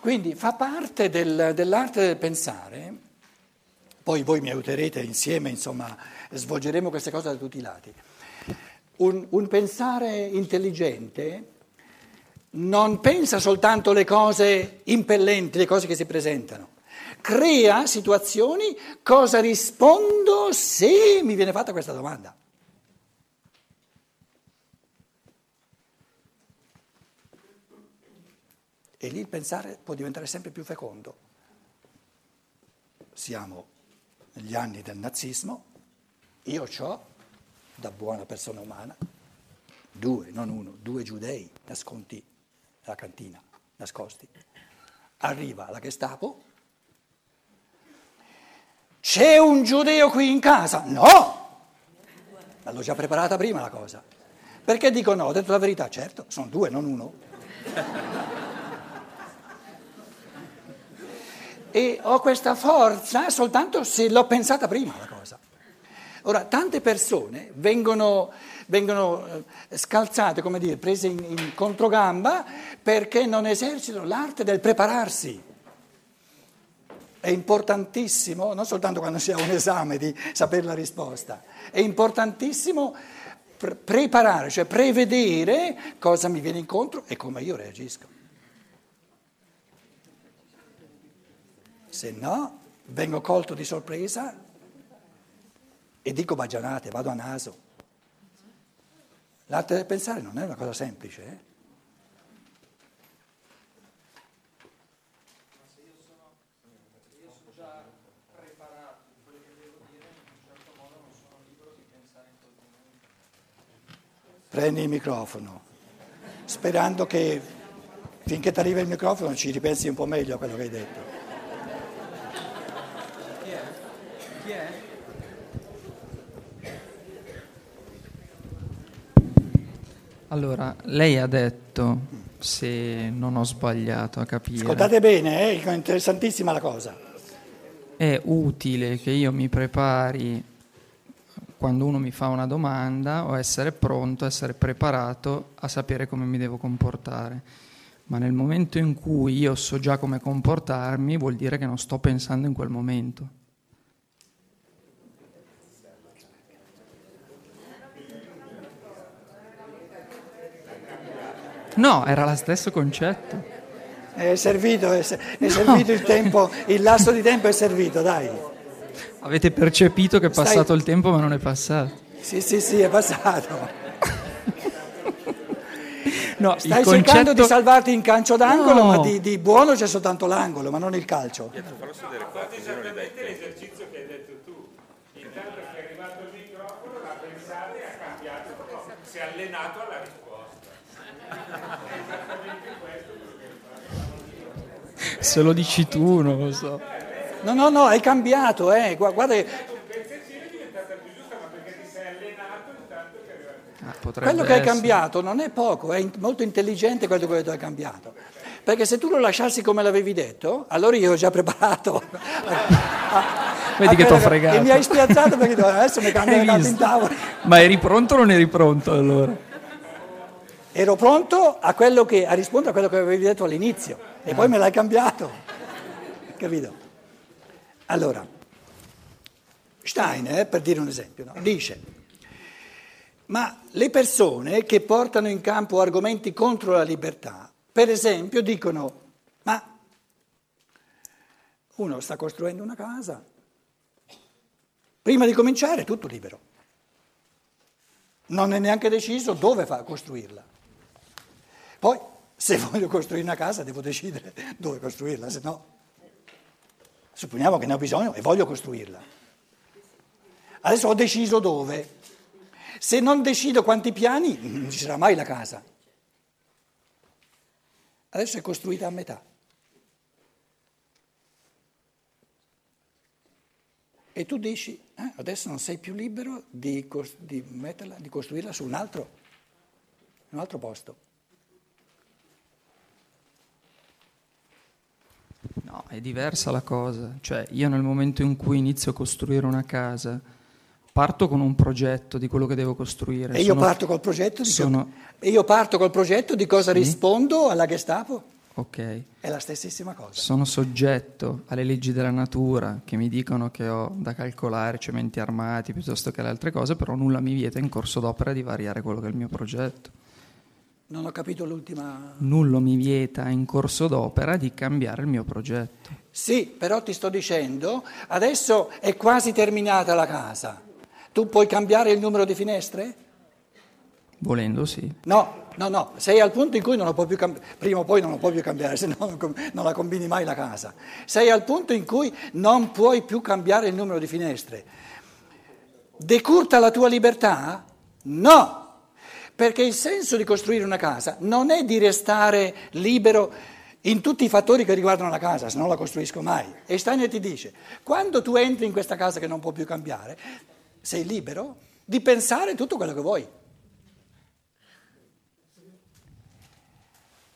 Quindi fa parte del, dell'arte del pensare, poi voi mi aiuterete insieme, insomma, svolgeremo queste cose da tutti i lati. Un, un pensare intelligente non pensa soltanto le cose impellenti, le cose che si presentano, crea situazioni, cosa rispondo se mi viene fatta questa domanda. E lì il pensare può diventare sempre più fecondo. Siamo negli anni del nazismo, io ho, da buona persona umana, due, non uno, due giudei nascondi nella cantina, nascosti. Arriva la Gestapo, c'è un giudeo qui in casa? No! L'ho già preparata prima la cosa. Perché dico no? Ho detto la verità, certo, sono due, non uno. E ho questa forza soltanto se l'ho pensata prima la cosa. Ora, tante persone vengono, vengono eh, scalzate, come dire, prese in, in controgamba perché non esercitano l'arte del prepararsi. È importantissimo, non soltanto quando si ha un esame di sapere la risposta, è importantissimo pre- preparare, cioè prevedere cosa mi viene incontro e come io reagisco. Se no vengo colto di sorpresa e dico baggianate, vado a naso. L'arte del pensare non è una cosa semplice. Eh? Prendi il microfono, sperando che finché ti arriva il microfono ci ripensi un po' meglio a quello che hai detto. Allora, lei ha detto, se non ho sbagliato a capire... Ascoltate bene, eh, è interessantissima la cosa. È utile che io mi prepari quando uno mi fa una domanda o essere pronto, essere preparato a sapere come mi devo comportare. Ma nel momento in cui io so già come comportarmi, vuol dire che non sto pensando in quel momento. No, era lo stesso concetto. È servito, è, è servito il tempo, il lasso di tempo è servito, dai. Avete percepito che è passato Stai... il tempo ma non è passato. Sì, sì, sì, è passato. No, Stai concetto... cercando di salvarti in calcio d'angolo, no. ma di, di, buono c'è soltanto l'angolo, ma non il calcio. Guarda esattamente l'esercizio che hai detto tu. Intanto che è arrivato il microfono, l'ha pensato e ha cambiato, si è allenato alla risposta. Se lo dici tu, non lo so. No, no, no, hai cambiato, eh. Guarda, Ah, quello che hai cambiato non è poco, è molto intelligente quello che hai cambiato. Perché se tu lo lasciassi come l'avevi detto, allora io ho già preparato. Vedi che ti ho fregato. E mi hai spiazzato perché adesso mi cambia in tavola. Ma eri pronto o non eri pronto allora? Ero pronto a, quello che, a rispondere a quello che avevi detto all'inizio e poi me l'hai cambiato. Capito? Allora, Stein, eh, per dire un esempio, no? dice, ma le persone che portano in campo argomenti contro la libertà, per esempio, dicono, ma uno sta costruendo una casa, prima di cominciare è tutto libero, non è neanche deciso dove fa costruirla. Poi, se voglio costruire una casa, devo decidere dove costruirla, se no, supponiamo che ne ho bisogno e voglio costruirla. Adesso ho deciso dove. Se non decido quanti piani, non ci sarà mai la casa. Adesso è costruita a metà. E tu dici, eh, adesso non sei più libero di, di, metterla, di costruirla su un altro, un altro posto. No, è diversa la cosa. Cioè, io nel momento in cui inizio a costruire una casa, parto con un progetto di quello che devo costruire. E io, parto, col progetto di sono... co- io parto col progetto di cosa sì. rispondo alla Gestapo? ok. È la stessissima cosa. Sono soggetto alle leggi della natura che mi dicono che ho da calcolare cementi armati piuttosto che le altre cose, però nulla mi vieta in corso d'opera di variare quello che è il mio progetto. Non ho capito l'ultima... Nulla mi vieta in corso d'opera di cambiare il mio progetto. Sì, però ti sto dicendo, adesso è quasi terminata la casa. Tu puoi cambiare il numero di finestre? Volendo sì. No, no, no, sei al punto in cui non lo puoi più cambiare, prima o poi non lo puoi più cambiare, se no non, com- non la combini mai la casa. Sei al punto in cui non puoi più cambiare il numero di finestre. Decurta la tua libertà? No, perché il senso di costruire una casa non è di restare libero in tutti i fattori che riguardano la casa, se non la costruisco mai. E Steiner ti dice, quando tu entri in questa casa che non può più cambiare, sei libero di pensare tutto quello che vuoi.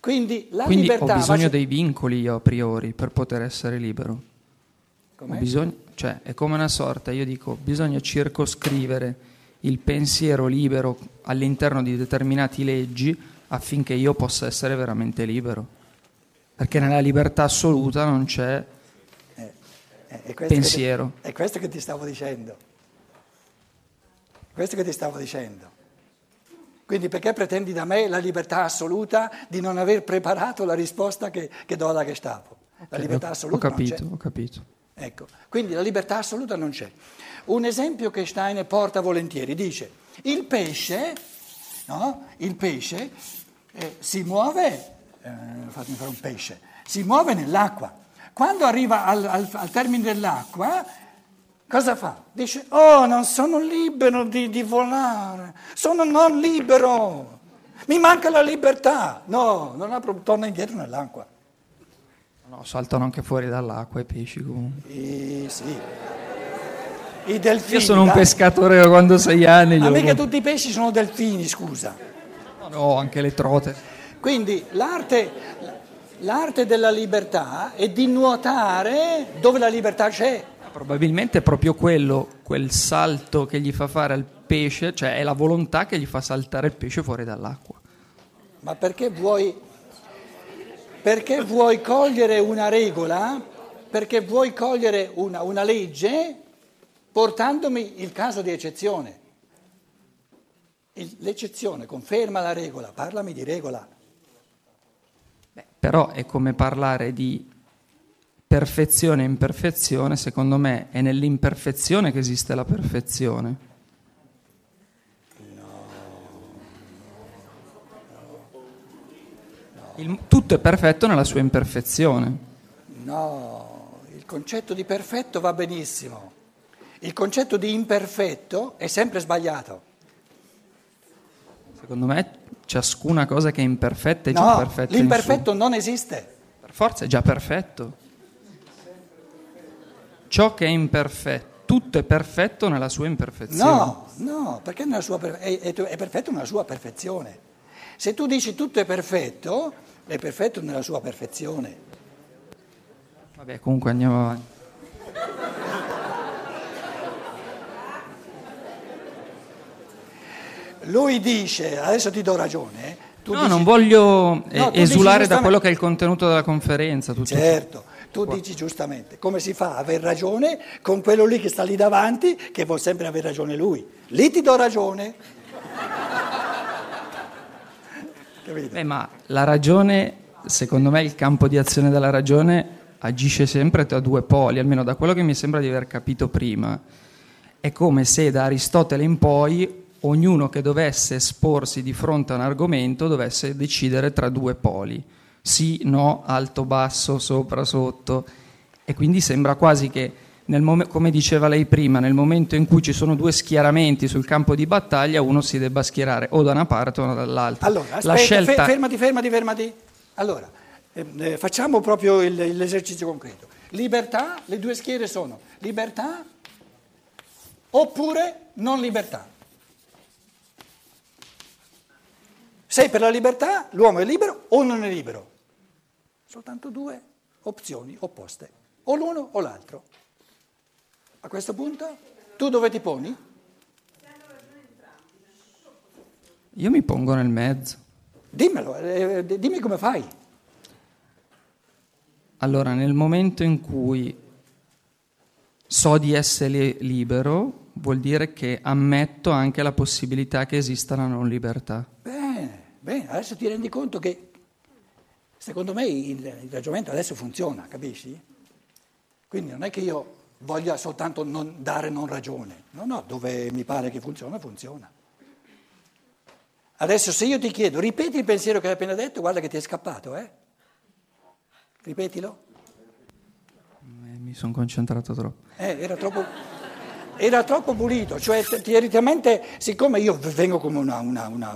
Quindi la Quindi libertà... ho bisogno ma dei vincoli io a priori per poter essere libero. Bisogno- cioè, è come una sorta, io dico, bisogna circoscrivere il pensiero libero all'interno di determinate leggi affinché io possa essere veramente libero. Perché nella libertà assoluta non c'è Eh, è questo pensiero. Ti, è questo che ti stavo dicendo. Questo che ti stavo dicendo. Quindi perché pretendi da me la libertà assoluta di non aver preparato la risposta che, che do alla Gestapo? La libertà ho assoluta non c'è. capito, ho capito. Ecco, quindi la libertà assoluta non c'è. Un esempio che Steiner porta volentieri dice: il pesce, no? il pesce eh, si muove, eh, fatemi fare un pesce, si muove nell'acqua. Quando arriva al, al- al termine dell'acqua, cosa fa? Dice: Oh, non sono libero di, di volare, sono non libero, mi manca la libertà. No, non ha torna indietro nell'acqua. No, saltano anche fuori dall'acqua i pesci comunque. Eh, sì. I delfini. Io sono un dai. pescatore da quando sei anni. Ma mica tutti i pesci sono delfini, scusa. No, anche le trote. Quindi l'arte, l'arte della libertà è di nuotare dove la libertà c'è. Probabilmente è proprio quello, quel salto che gli fa fare al pesce, cioè è la volontà che gli fa saltare il pesce fuori dall'acqua. Ma perché vuoi, perché vuoi cogliere una regola, perché vuoi cogliere una, una legge portandomi il caso di eccezione. Il- l'eccezione conferma la regola, parlami di regola. Però è come parlare di perfezione e imperfezione, secondo me è nell'imperfezione che esiste la perfezione. Il- tutto è perfetto nella sua imperfezione. No, il concetto di perfetto va benissimo. Il concetto di imperfetto è sempre sbagliato. Secondo me ciascuna cosa che è imperfetta è già No, perfetta. in l'imperfetto non esiste. Per forza è già perfetto. Ciò che è imperfetto, tutto è perfetto nella sua imperfezione. No, no, perché nella sua per- è, è- è perfetto nella sua perfezione. Se tu dici tutto è perfetto, è perfetto nella sua perfezione. Vabbè, comunque andiamo avanti. Lui dice, adesso ti do ragione, eh, no, dici- non voglio eh, No, esulare da quello che è il contenuto della conferenza. Certo, tu dici giustamente, come si fa a aver ragione con quello lì che sta lì davanti, che vuol sempre aver ragione lui. Lì ti do ragione. Beh, ma la ragione, secondo me, il campo di azione della ragione agisce sempre tra due poli, almeno da quello che mi sembra di aver capito prima. È come se da Aristotele in poi ognuno che dovesse esporsi di fronte a un argomento dovesse decidere tra due poli, sì, no, alto, basso, sopra, sotto. E quindi sembra quasi che, mom- come diceva lei prima, nel momento in cui ci sono due schieramenti sul campo di battaglia, uno si debba schierare o da una parte o dall'altra. Allora, La aspetta, scelta... fe- fermati, fermati, fermati. Allora, eh, eh, facciamo proprio il- l'esercizio concreto. Libertà, le due schiere sono libertà oppure non libertà. Sei per la libertà, l'uomo è libero o non è libero? Soltanto due opzioni opposte, o l'uno o l'altro. A questo punto, tu dove ti poni? Io mi pongo nel mezzo. Dimmelo, eh, dimmi come fai. Allora, nel momento in cui so di essere libero, vuol dire che ammetto anche la possibilità che esista la non libertà. Bene, bene, adesso ti rendi conto che secondo me il, il ragionamento adesso funziona, capisci? Quindi non è che io voglia soltanto non dare non ragione, no, no, dove mi pare che funziona, funziona. Adesso se io ti chiedo, ripeti il pensiero che hai appena detto, guarda che ti è scappato, eh? Ripetilo. Eh, mi sono concentrato troppo. Eh, era troppo, era troppo pulito, cioè teoricamente, siccome io vengo come una, una, una,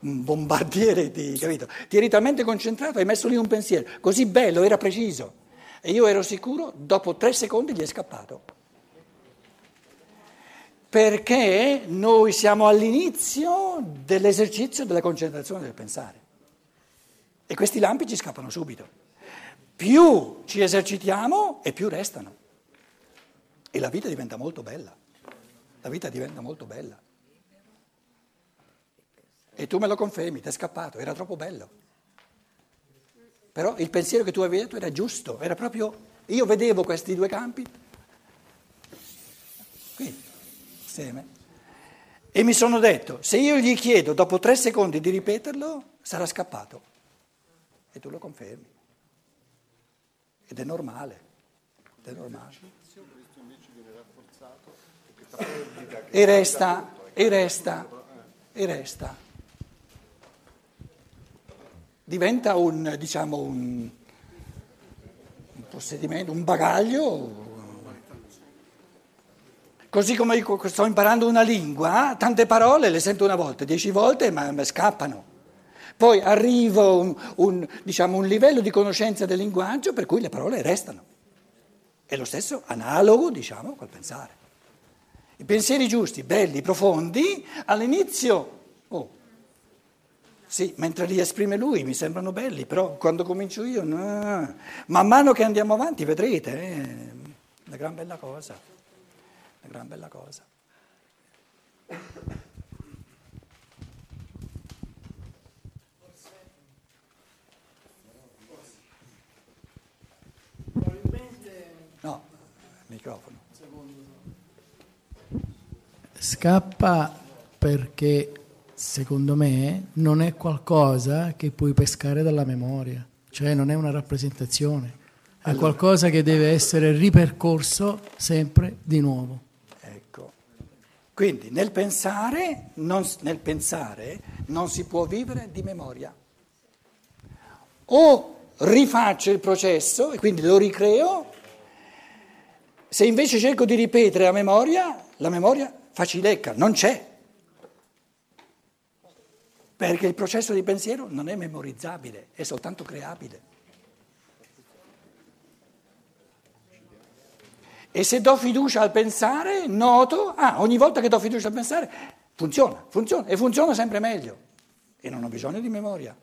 un bombardiere, di, capito? Teoricamente concentrato, hai messo lì un pensiero, così bello, era preciso. E io ero sicuro, dopo tre secondi gli è scappato. Perché noi siamo all'inizio dell'esercizio della concentrazione del pensare. E questi lampi ci scappano subito. Più ci esercitiamo e più restano. E la vita diventa molto bella. La vita diventa molto bella. E tu me lo confermi, ti è scappato, era troppo bello. Però il pensiero che tu avevi detto era giusto, era proprio... Io vedevo questi due campi, qui, insieme, e mi sono detto, se io gli chiedo dopo tre secondi di ripeterlo, sarà scappato. E tu lo confermi. Ed è normale. Ed è normale. E resta, e resta, e resta diventa un, diciamo, un, un possedimento, un bagaglio. Così come sto imparando una lingua, tante parole le sento una volta, dieci volte, ma scappano. Poi arrivo a un, un, diciamo, un livello di conoscenza del linguaggio per cui le parole restano. È lo stesso analogo, diciamo, col pensare. I pensieri giusti, belli, profondi, all'inizio, oh, sì, mentre li esprime lui mi sembrano belli, però quando comincio io, no. man mano che andiamo avanti vedrete, è eh, una gran bella cosa, una gran bella cosa. No, microfono. Scappa perché secondo me, non è qualcosa che puoi pescare dalla memoria, cioè non è una rappresentazione, è allora, qualcosa che deve essere ripercorso sempre di nuovo. Ecco. Quindi nel pensare, non, nel pensare non si può vivere di memoria. O rifaccio il processo e quindi lo ricreo, se invece cerco di ripetere a memoria, la memoria facilecca, non c'è perché il processo di pensiero non è memorizzabile, è soltanto creabile. E se do fiducia al pensare, noto, ah, ogni volta che do fiducia al pensare, funziona, funziona e funziona sempre meglio. E non ho bisogno di memoria.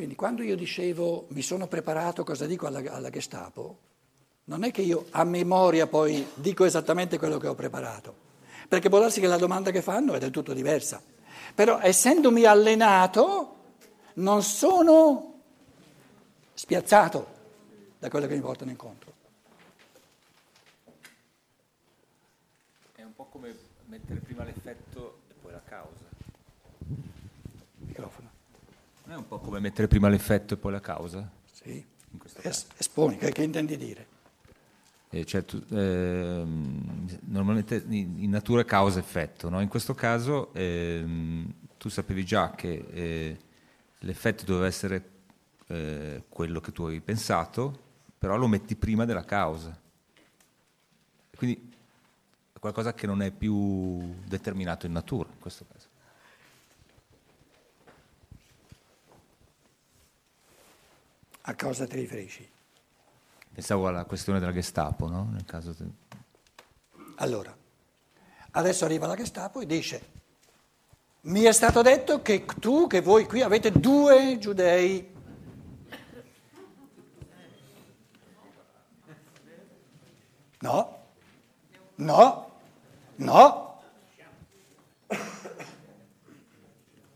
Quindi quando io dicevo mi sono preparato, cosa dico alla, alla Gestapo? non è che io a memoria poi dico esattamente quello che ho preparato, perché può darsi che la domanda che fanno è del tutto diversa. Però essendomi allenato non sono spiazzato da quello che mi portano incontro. È un po' come mettere prima l'effetto e poi la causa. Microfono. È un po' come mettere prima l'effetto e poi la causa? Sì. Es- esponi, che, che intendi dire? eh, cioè, tu, eh, normalmente in, natura causa-effetto, no? in questo caso eh, tu sapevi già che eh, l'effetto doveva essere eh, quello che tu avevi pensato, però lo metti prima della causa. Quindi è qualcosa che non è più determinato in natura in questo caso. A cosa ti riferisci? Pensavo alla questione della Gestapo, no? Te... Allora, adesso arriva la Gestapo e dice, mi è stato detto che tu, che voi qui avete due giudei. No, no, no.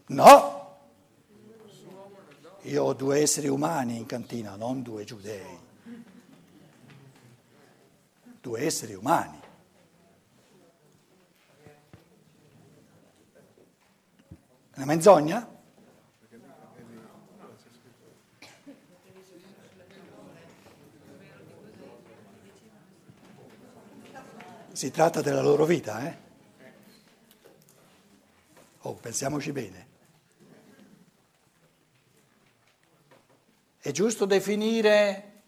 No! Io ho due esseri umani in cantina, non due giudei. Due esseri umani. Una menzogna? Si tratta della loro vita, eh? Oh, pensiamoci bene. È giusto definire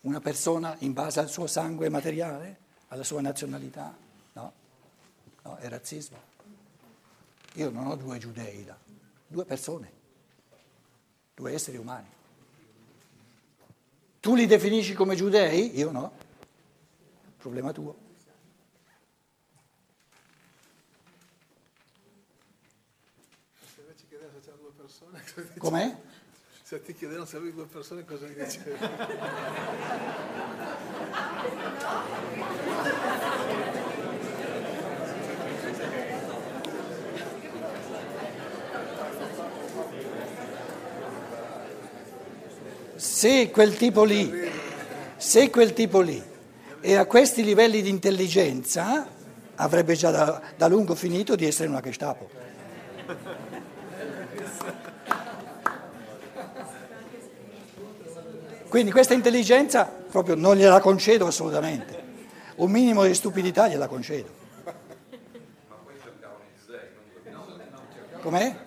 una persona in base al suo sangue materiale, alla sua nazionalità? No, no, è razzismo. Io non ho due giudei là, due persone, due esseri umani. Tu li definisci come giudei? Io no. Problema tuo. Com'è? Se ti chiedevano se avevi due persone cosa gli dicevi? Se quel tipo lì, se quel tipo lì è a questi livelli di intelligenza, avrebbe già da, da lungo finito di essere una Gestapo. Quindi questa intelligenza proprio non gliela concedo assolutamente. Un minimo di stupidità gliela concedo. Ma poi cercavano i non persone. Com'è? Ma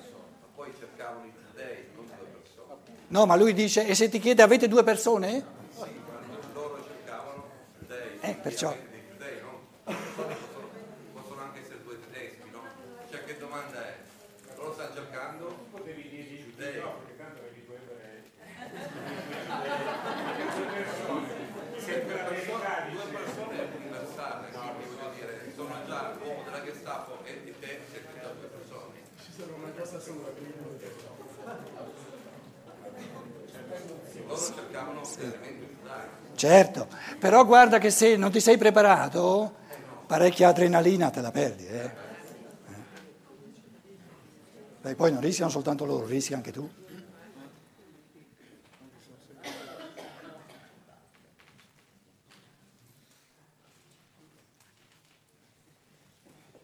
poi cercavano i giudei, non due persone. No, ma lui dice, e se ti chiede avete due persone? Sì, ma loro cercavano giudei. Eh, perciò. Dei giudei, no? Possono, possono anche essere due tedeschi, no? Cioè che domanda è? Loro stanno cercando Potevi dirgli giudei. no, perché tanto avevi due ebrei. Due persone. Sempre la verità di Due persone è universale, quindi voglio dire, sono già l'uomo della Gestapo e e te già due persone. Loro cercavano l'elemento giudaico. Certo, però guarda che se non ti sei preparato, parecchia adrenalina te la perdi. Eh? Eh. Beh, poi non rischiano soltanto loro, rischi anche tu.